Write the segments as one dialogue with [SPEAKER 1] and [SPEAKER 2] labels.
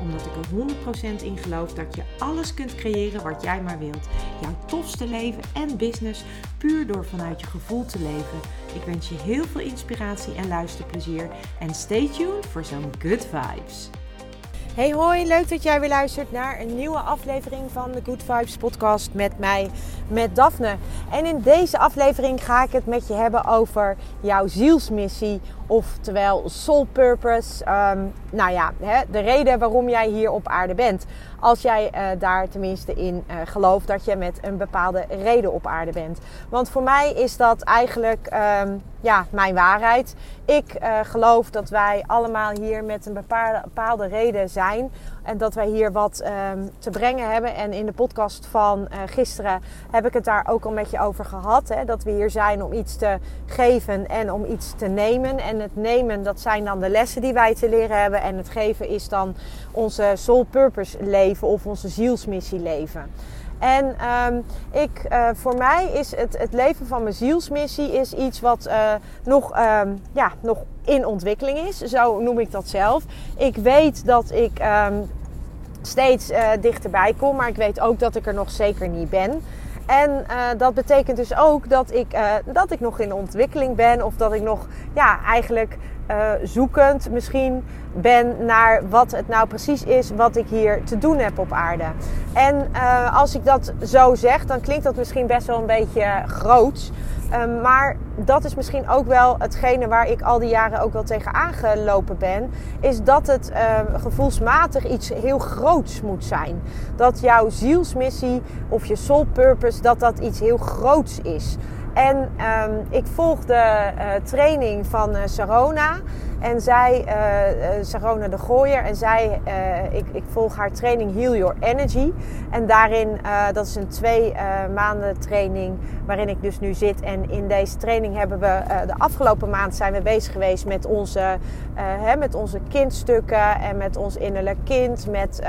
[SPEAKER 1] Omdat ik er 100% in geloof dat je alles kunt creëren wat jij maar wilt. Jouw tofste leven en business puur door vanuit je gevoel te leven. Ik wens je heel veel inspiratie en luisterplezier. En stay tuned voor zo'n good vibes. Hey hoi, leuk dat jij weer luistert naar een nieuwe aflevering van de Good Vibes podcast met mij, met Daphne. En in deze aflevering ga ik het met je hebben over jouw zielsmissie, oftewel soul purpose. Um, nou ja, hè, de reden waarom jij hier op aarde bent. Als jij uh, daar tenminste in uh, gelooft dat je met een bepaalde reden op aarde bent. Want voor mij is dat eigenlijk um, ja, mijn waarheid. Ik uh, geloof dat wij allemaal hier met een bepaalde, bepaalde reden zijn. En dat wij hier wat um, te brengen hebben. En in de podcast van gisteren heb ik het daar ook al met je over gehad. Hè? Dat we hier zijn om iets te geven en om iets te nemen. En het nemen, dat zijn dan de lessen die wij te leren hebben. En het geven is dan onze soul purpose leven of onze zielsmissie leven. En um, ik, uh, voor mij is het, het leven van mijn zielsmissie is iets wat uh, nog, um, ja, nog in ontwikkeling is. Zo noem ik dat zelf. Ik weet dat ik um, steeds uh, dichterbij kom, maar ik weet ook dat ik er nog zeker niet ben. En uh, dat betekent dus ook dat ik, uh, dat ik nog in ontwikkeling ben. Of dat ik nog ja, eigenlijk uh, zoekend misschien ben naar wat het nou precies is wat ik hier te doen heb op aarde. En als ik dat zo zeg, dan klinkt dat misschien best wel een beetje groots. Um, maar dat is misschien ook wel hetgene waar ik al die jaren ook wel tegen aangelopen ben. Is dat het uh, gevoelsmatig iets heel groots moet zijn. Dat jouw zielsmissie of je soul purpose, dat dat iets heel groots is. En um, ik volg de uh, training van uh, Sarona. En zij, uh, Sarona de Gooier, en zij, ik, ik, volg haar training Heal Your Energy. En daarin, dat is een twee maanden training waarin ik dus nu zit. En in deze training hebben we, de afgelopen maand zijn we bezig geweest met onze, hè, met onze kindstukken en met ons innerlijk kind. Met,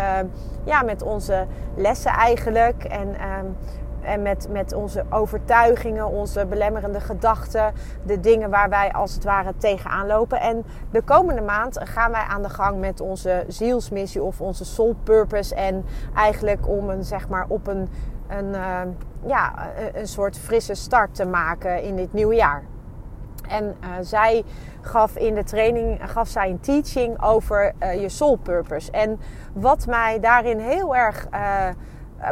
[SPEAKER 1] ja, met onze lessen eigenlijk. En um, en met, met onze overtuigingen, onze belemmerende gedachten, de dingen waar wij als het ware tegenaan lopen. En de komende maand gaan wij aan de gang met onze zielsmissie of onze soul purpose. En eigenlijk om een, zeg maar, op een, een, uh, ja, een soort frisse start te maken in dit nieuwe jaar. En uh, zij gaf in de training gaf zij een teaching over uh, je soul purpose. En wat mij daarin heel erg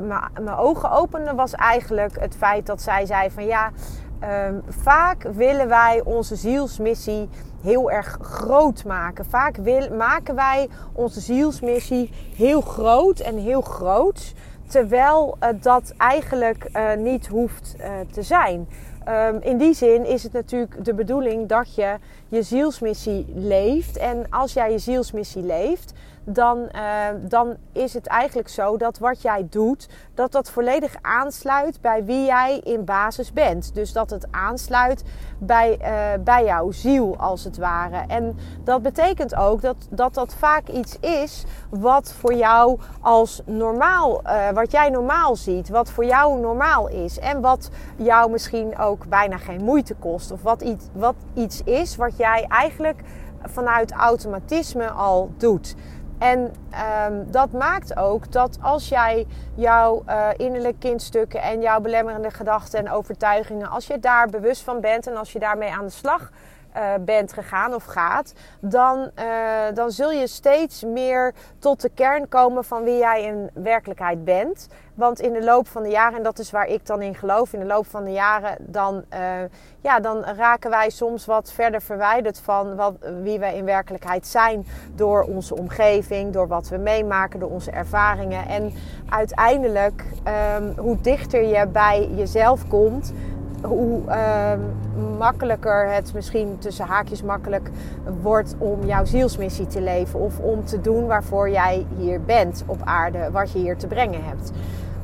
[SPEAKER 1] mijn ogen opende, was eigenlijk het feit dat zij zei van ja, um, vaak willen wij onze zielsmissie heel erg groot maken. Vaak wil, maken wij onze zielsmissie heel groot en heel groot. Terwijl dat eigenlijk uh, niet hoeft uh, te zijn. Um, in die zin is het natuurlijk de bedoeling dat je je zielsmissie leeft. En als jij je zielsmissie leeft, dan, uh, dan is het eigenlijk zo dat wat jij doet, dat dat volledig aansluit bij wie jij in basis bent. Dus dat het aansluit bij, uh, bij jouw ziel, als het ware. En dat betekent ook dat dat, dat vaak iets is wat voor jou als normaal, uh, wat jij normaal ziet, wat voor jou normaal is. En wat jou misschien ook bijna geen moeite kost. Of wat iets, wat iets is wat jij eigenlijk vanuit automatisme al doet. En um, dat maakt ook dat als jij jouw uh, innerlijke kindstukken en jouw belemmerende gedachten en overtuigingen, als je daar bewust van bent en als je daarmee aan de slag uh, bent gegaan of gaat, dan, uh, dan zul je steeds meer tot de kern komen van wie jij in werkelijkheid bent. Want in de loop van de jaren, en dat is waar ik dan in geloof, in de loop van de jaren, dan, uh, ja, dan raken wij soms wat verder verwijderd van wat, wie wij in werkelijkheid zijn. Door onze omgeving, door wat we meemaken, door onze ervaringen. En uiteindelijk, um, hoe dichter je bij jezelf komt, hoe uh, makkelijker het misschien tussen haakjes makkelijk wordt om jouw zielsmissie te leven. Of om te doen waarvoor jij hier bent op aarde, wat je hier te brengen hebt.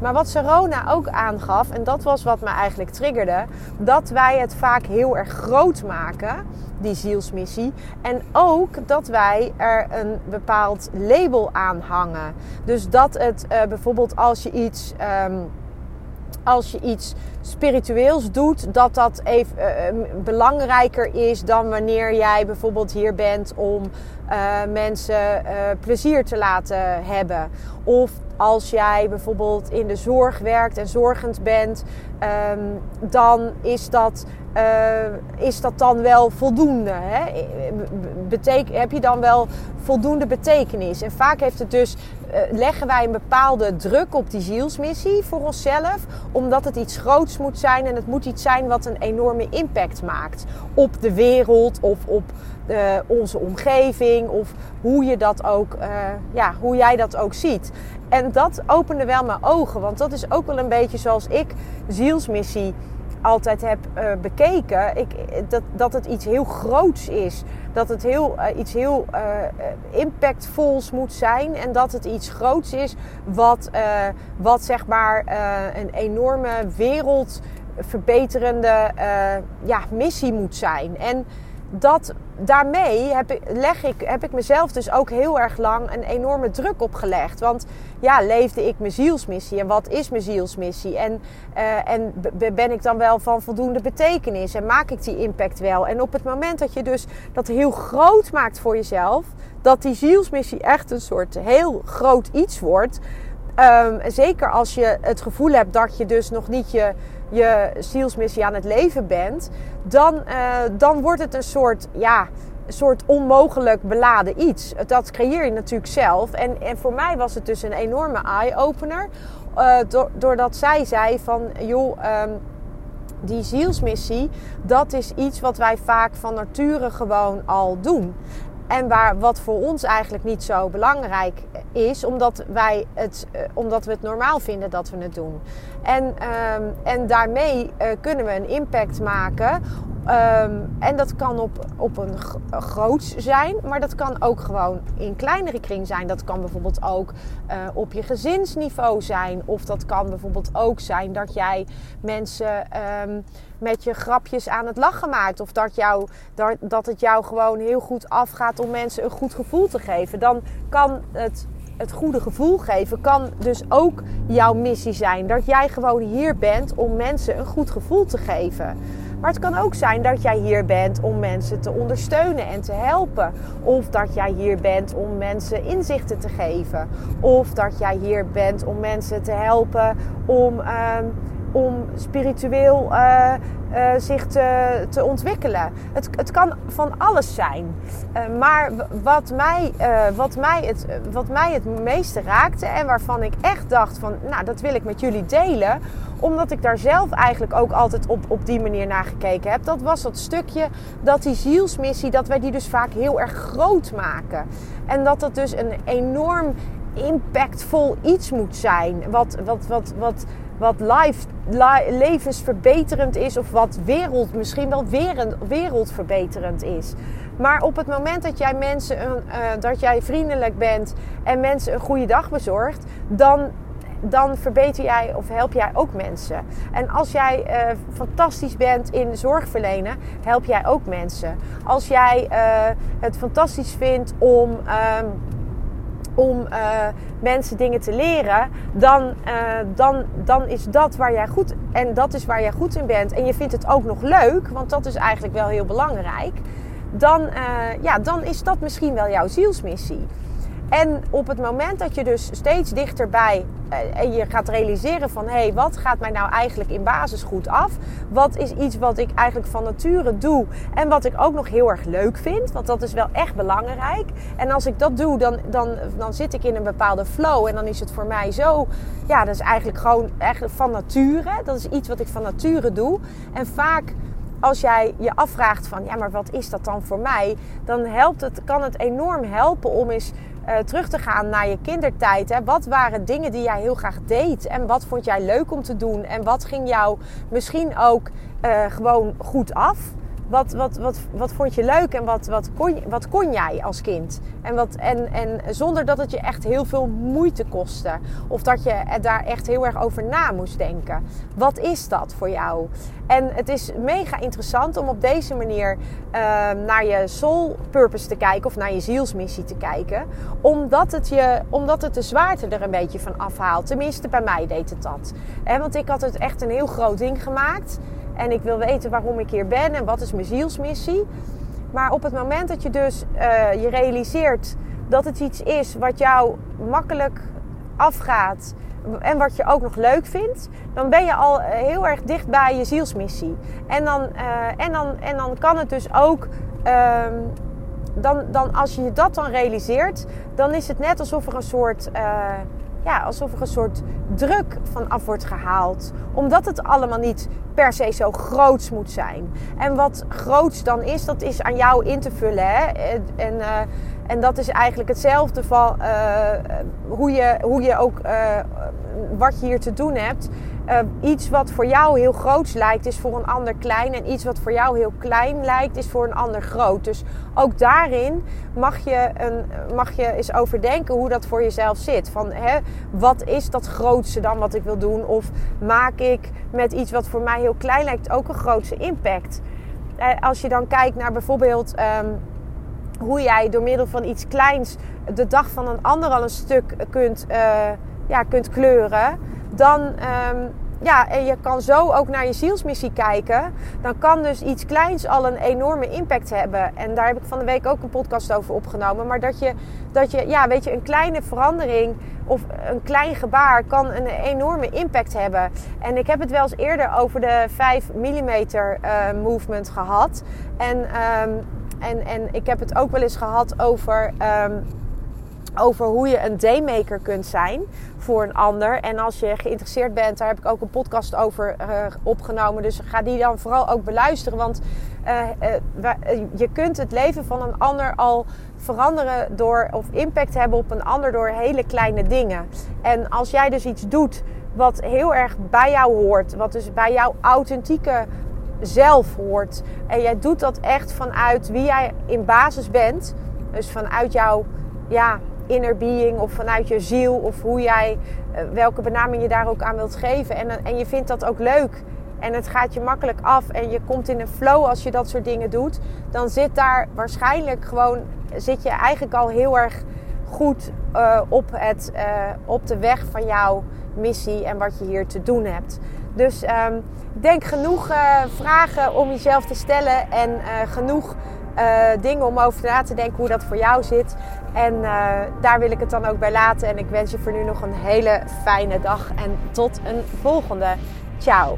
[SPEAKER 1] Maar wat Sarona ook aangaf, en dat was wat me eigenlijk triggerde, dat wij het vaak heel erg groot maken, die zielsmissie. En ook dat wij er een bepaald label aan hangen. Dus dat het uh, bijvoorbeeld als je iets. Um, als je iets spiritueels doet, dat dat even uh, belangrijker is dan wanneer jij bijvoorbeeld hier bent om uh, mensen uh, plezier te laten hebben. Of als jij bijvoorbeeld in de zorg werkt en zorgend bent, um, dan is dat, is dat dan wel voldoende. Hè? Betek heb je dan wel voldoende betekenis? En vaak heeft het dus leggen wij een bepaalde druk op die zielsmissie voor onszelf, omdat het iets groots moet zijn en het moet iets zijn wat een enorme impact maakt op de wereld of op uh, onze omgeving of hoe je dat ook, uh, ja, hoe jij dat ook ziet. En dat opende wel mijn ogen, want dat is ook wel een beetje zoals ik zielsmissie altijd heb uh, bekeken, ik, dat, dat het iets heel groots is. Dat het heel, iets heel uh, impactvols moet zijn. En dat het iets groots is wat, wat zeg maar een enorme wereldverbeterende ja, missie moet zijn. En dat, daarmee heb ik, leg ik, heb ik mezelf dus ook heel erg lang een enorme druk opgelegd. Want ja, leefde ik mijn zielsmissie? En wat is mijn zielsmissie? En, uh, en ben ik dan wel van voldoende betekenis? En maak ik die impact wel? En op het moment dat je dus dat heel groot maakt voor jezelf, dat die zielsmissie echt een soort heel groot iets wordt. Um, zeker als je het gevoel hebt dat je dus nog niet je je zielsmissie aan het leven bent, dan, uh, dan wordt het een soort, ja, een soort onmogelijk beladen iets. Dat creëer je natuurlijk zelf. En, en voor mij was het dus een enorme eye-opener. Uh, doordat zij zei van, joh, um, die zielsmissie, dat is iets wat wij vaak van nature gewoon al doen. En waar, wat voor ons eigenlijk niet zo belangrijk is, omdat, wij het, uh, omdat we het normaal vinden dat we het doen. En, um, en daarmee uh, kunnen we een impact maken Um, en dat kan op, op een groots zijn, maar dat kan ook gewoon in kleinere kring zijn. Dat kan bijvoorbeeld ook uh, op je gezinsniveau zijn. Of dat kan bijvoorbeeld ook zijn dat jij mensen um, met je grapjes aan het lachen maakt. Of dat, dat het jou gewoon heel goed afgaat om mensen een goed gevoel te geven. Dan kan het het goede gevoel geven kan dus ook jouw missie zijn. Dat jij gewoon hier bent om mensen een goed gevoel te geven. Maar het kan ook zijn dat jij hier bent om mensen te ondersteunen en te helpen. Of dat jij hier bent om mensen inzichten te geven. Of dat jij hier bent om mensen te helpen om, uh, om spiritueel uh, uh, zich te, te ontwikkelen. Het, het kan van alles zijn. Uh, maar wat mij, wat, mij het, wat mij het meeste raakte en waarvan ik echt dacht van, nou dat wil ik met jullie delen, omdat ik daar zelf eigenlijk ook altijd op, op die manier naar gekeken heb. Dat was dat stukje dat die zielsmissie, dat wij die dus vaak heel erg groot maken. En dat dat dus een enorm impactvol iets moet zijn. Wat, wat, wat, wat, wat levensverbeterend is of wat wereld, misschien wel wereld, wereldverbeterend is. Maar op het moment dat jij mensen, uh, dat jij vriendelijk bent en mensen een goede dag bezorgt, dan dan verbeter jij of help jij ook mensen. En als jij uh, fantastisch bent in zorg verlenen, help jij ook mensen. Als jij uh, het fantastisch vindt om. Uh, om mensen dingen te leren, dan, dan, dan is dat waar jij goed en dat is waar jij goed in bent. En je vindt het ook nog leuk, want dat is eigenlijk wel heel belangrijk. Dan, ja, dan is dat misschien wel jouw zielsmissie. En op het moment dat je dus steeds dichterbij uh, en je gaat realiseren van hé, hey, wat gaat mij nou eigenlijk in basis goed af? Wat is iets wat ik eigenlijk van nature doe en wat ik ook nog heel erg leuk vind? Want dat is wel echt belangrijk. En als ik dat doe, dan, dan, dan zit ik in een bepaalde flow en dan is het voor mij zo, ja, dat is eigenlijk gewoon eigenlijk van nature. Dat is iets wat ik van nature doe. En vaak als jij je afvraagt van ja, maar wat is dat dan voor mij? Dan helpt het, kan het enorm helpen om eens uh, terug te gaan naar je kindertijd. Hè. Wat waren dingen die jij heel graag deed? En wat vond jij leuk om te doen? En wat ging jou misschien ook uh, gewoon goed af? Wat, wat, wat, wat vond je leuk en wat, wat, kon, wat kon jij als kind? En, wat, en, en zonder dat het je echt heel veel moeite kostte. Of dat je daar echt heel erg over na moest denken. Wat is dat voor jou? En het is mega interessant om op deze manier uh, naar je soul purpose te kijken. Of naar je zielsmissie te kijken. Omdat het, je, omdat het de zwaarte er een beetje van afhaalt. Tenminste, bij mij deed het dat. Want ik had het echt een heel groot ding gemaakt. En ik wil weten waarom ik hier ben en wat is mijn zielsmissie. Maar op het moment dat je dus uh, je realiseert dat het iets is wat jou makkelijk afgaat en wat je ook nog leuk vindt, dan ben je al heel erg dicht bij je zielsmissie. En dan, uh, en dan, en dan kan het dus ook. Uh, dan, dan als je dat dan realiseert, dan is het net alsof er een soort. Ja, alsof er een soort druk van af wordt gehaald. Omdat het allemaal niet per se zo groots moet zijn. En wat groots dan is, dat is aan jou in te vullen. Hè? En, en dat is eigenlijk hetzelfde van uh, hoe, je, hoe je ook uh, wat je hier te doen hebt. Uh, iets wat voor jou heel groot lijkt, is voor een ander klein. En iets wat voor jou heel klein lijkt, is voor een ander groot. Dus ook daarin mag je, een, mag je eens overdenken hoe dat voor jezelf zit. Van hè, wat is dat grootste dan wat ik wil doen? Of maak ik met iets wat voor mij heel klein lijkt ook een grootste impact? Uh, als je dan kijkt naar bijvoorbeeld. Um, hoe jij door middel van iets kleins de dag van een ander al een stuk kunt, uh, ja, kunt kleuren. Dan, um, ja, en je kan zo ook naar je zielsmissie kijken. Dan kan dus iets kleins al een enorme impact hebben. En daar heb ik van de week ook een podcast over opgenomen. Maar dat je, dat je ja, weet je, een kleine verandering of een klein gebaar kan een enorme impact hebben. En ik heb het wel eens eerder over de 5 mm uh, movement gehad. En um, en, en ik heb het ook wel eens gehad over, um, over hoe je een daymaker kunt zijn voor een ander. En als je geïnteresseerd bent, daar heb ik ook een podcast over uh, opgenomen. Dus ga die dan vooral ook beluisteren. Want uh, uh, je kunt het leven van een ander al veranderen door, of impact hebben op een ander door hele kleine dingen. En als jij dus iets doet wat heel erg bij jou hoort, wat dus bij jouw authentieke zelf hoort. En jij doet dat echt vanuit wie jij in basis bent. Dus vanuit jouw ja, inner being of vanuit je ziel of hoe jij, welke benaming je daar ook aan wilt geven. En, en je vindt dat ook leuk. En het gaat je makkelijk af en je komt in een flow als je dat soort dingen doet. Dan zit daar waarschijnlijk gewoon, zit je eigenlijk al heel erg goed uh, op, het, op de weg van jouw missie en wat je hier te doen hebt. Dus um, denk genoeg vragen om jezelf te stellen en genoeg dingen om over na te denken hoe dat voor jou zit. En daar wil ik het dan ook bij laten. En ik wens je voor nu nog een hele fijne dag en tot een volgende. Ciao.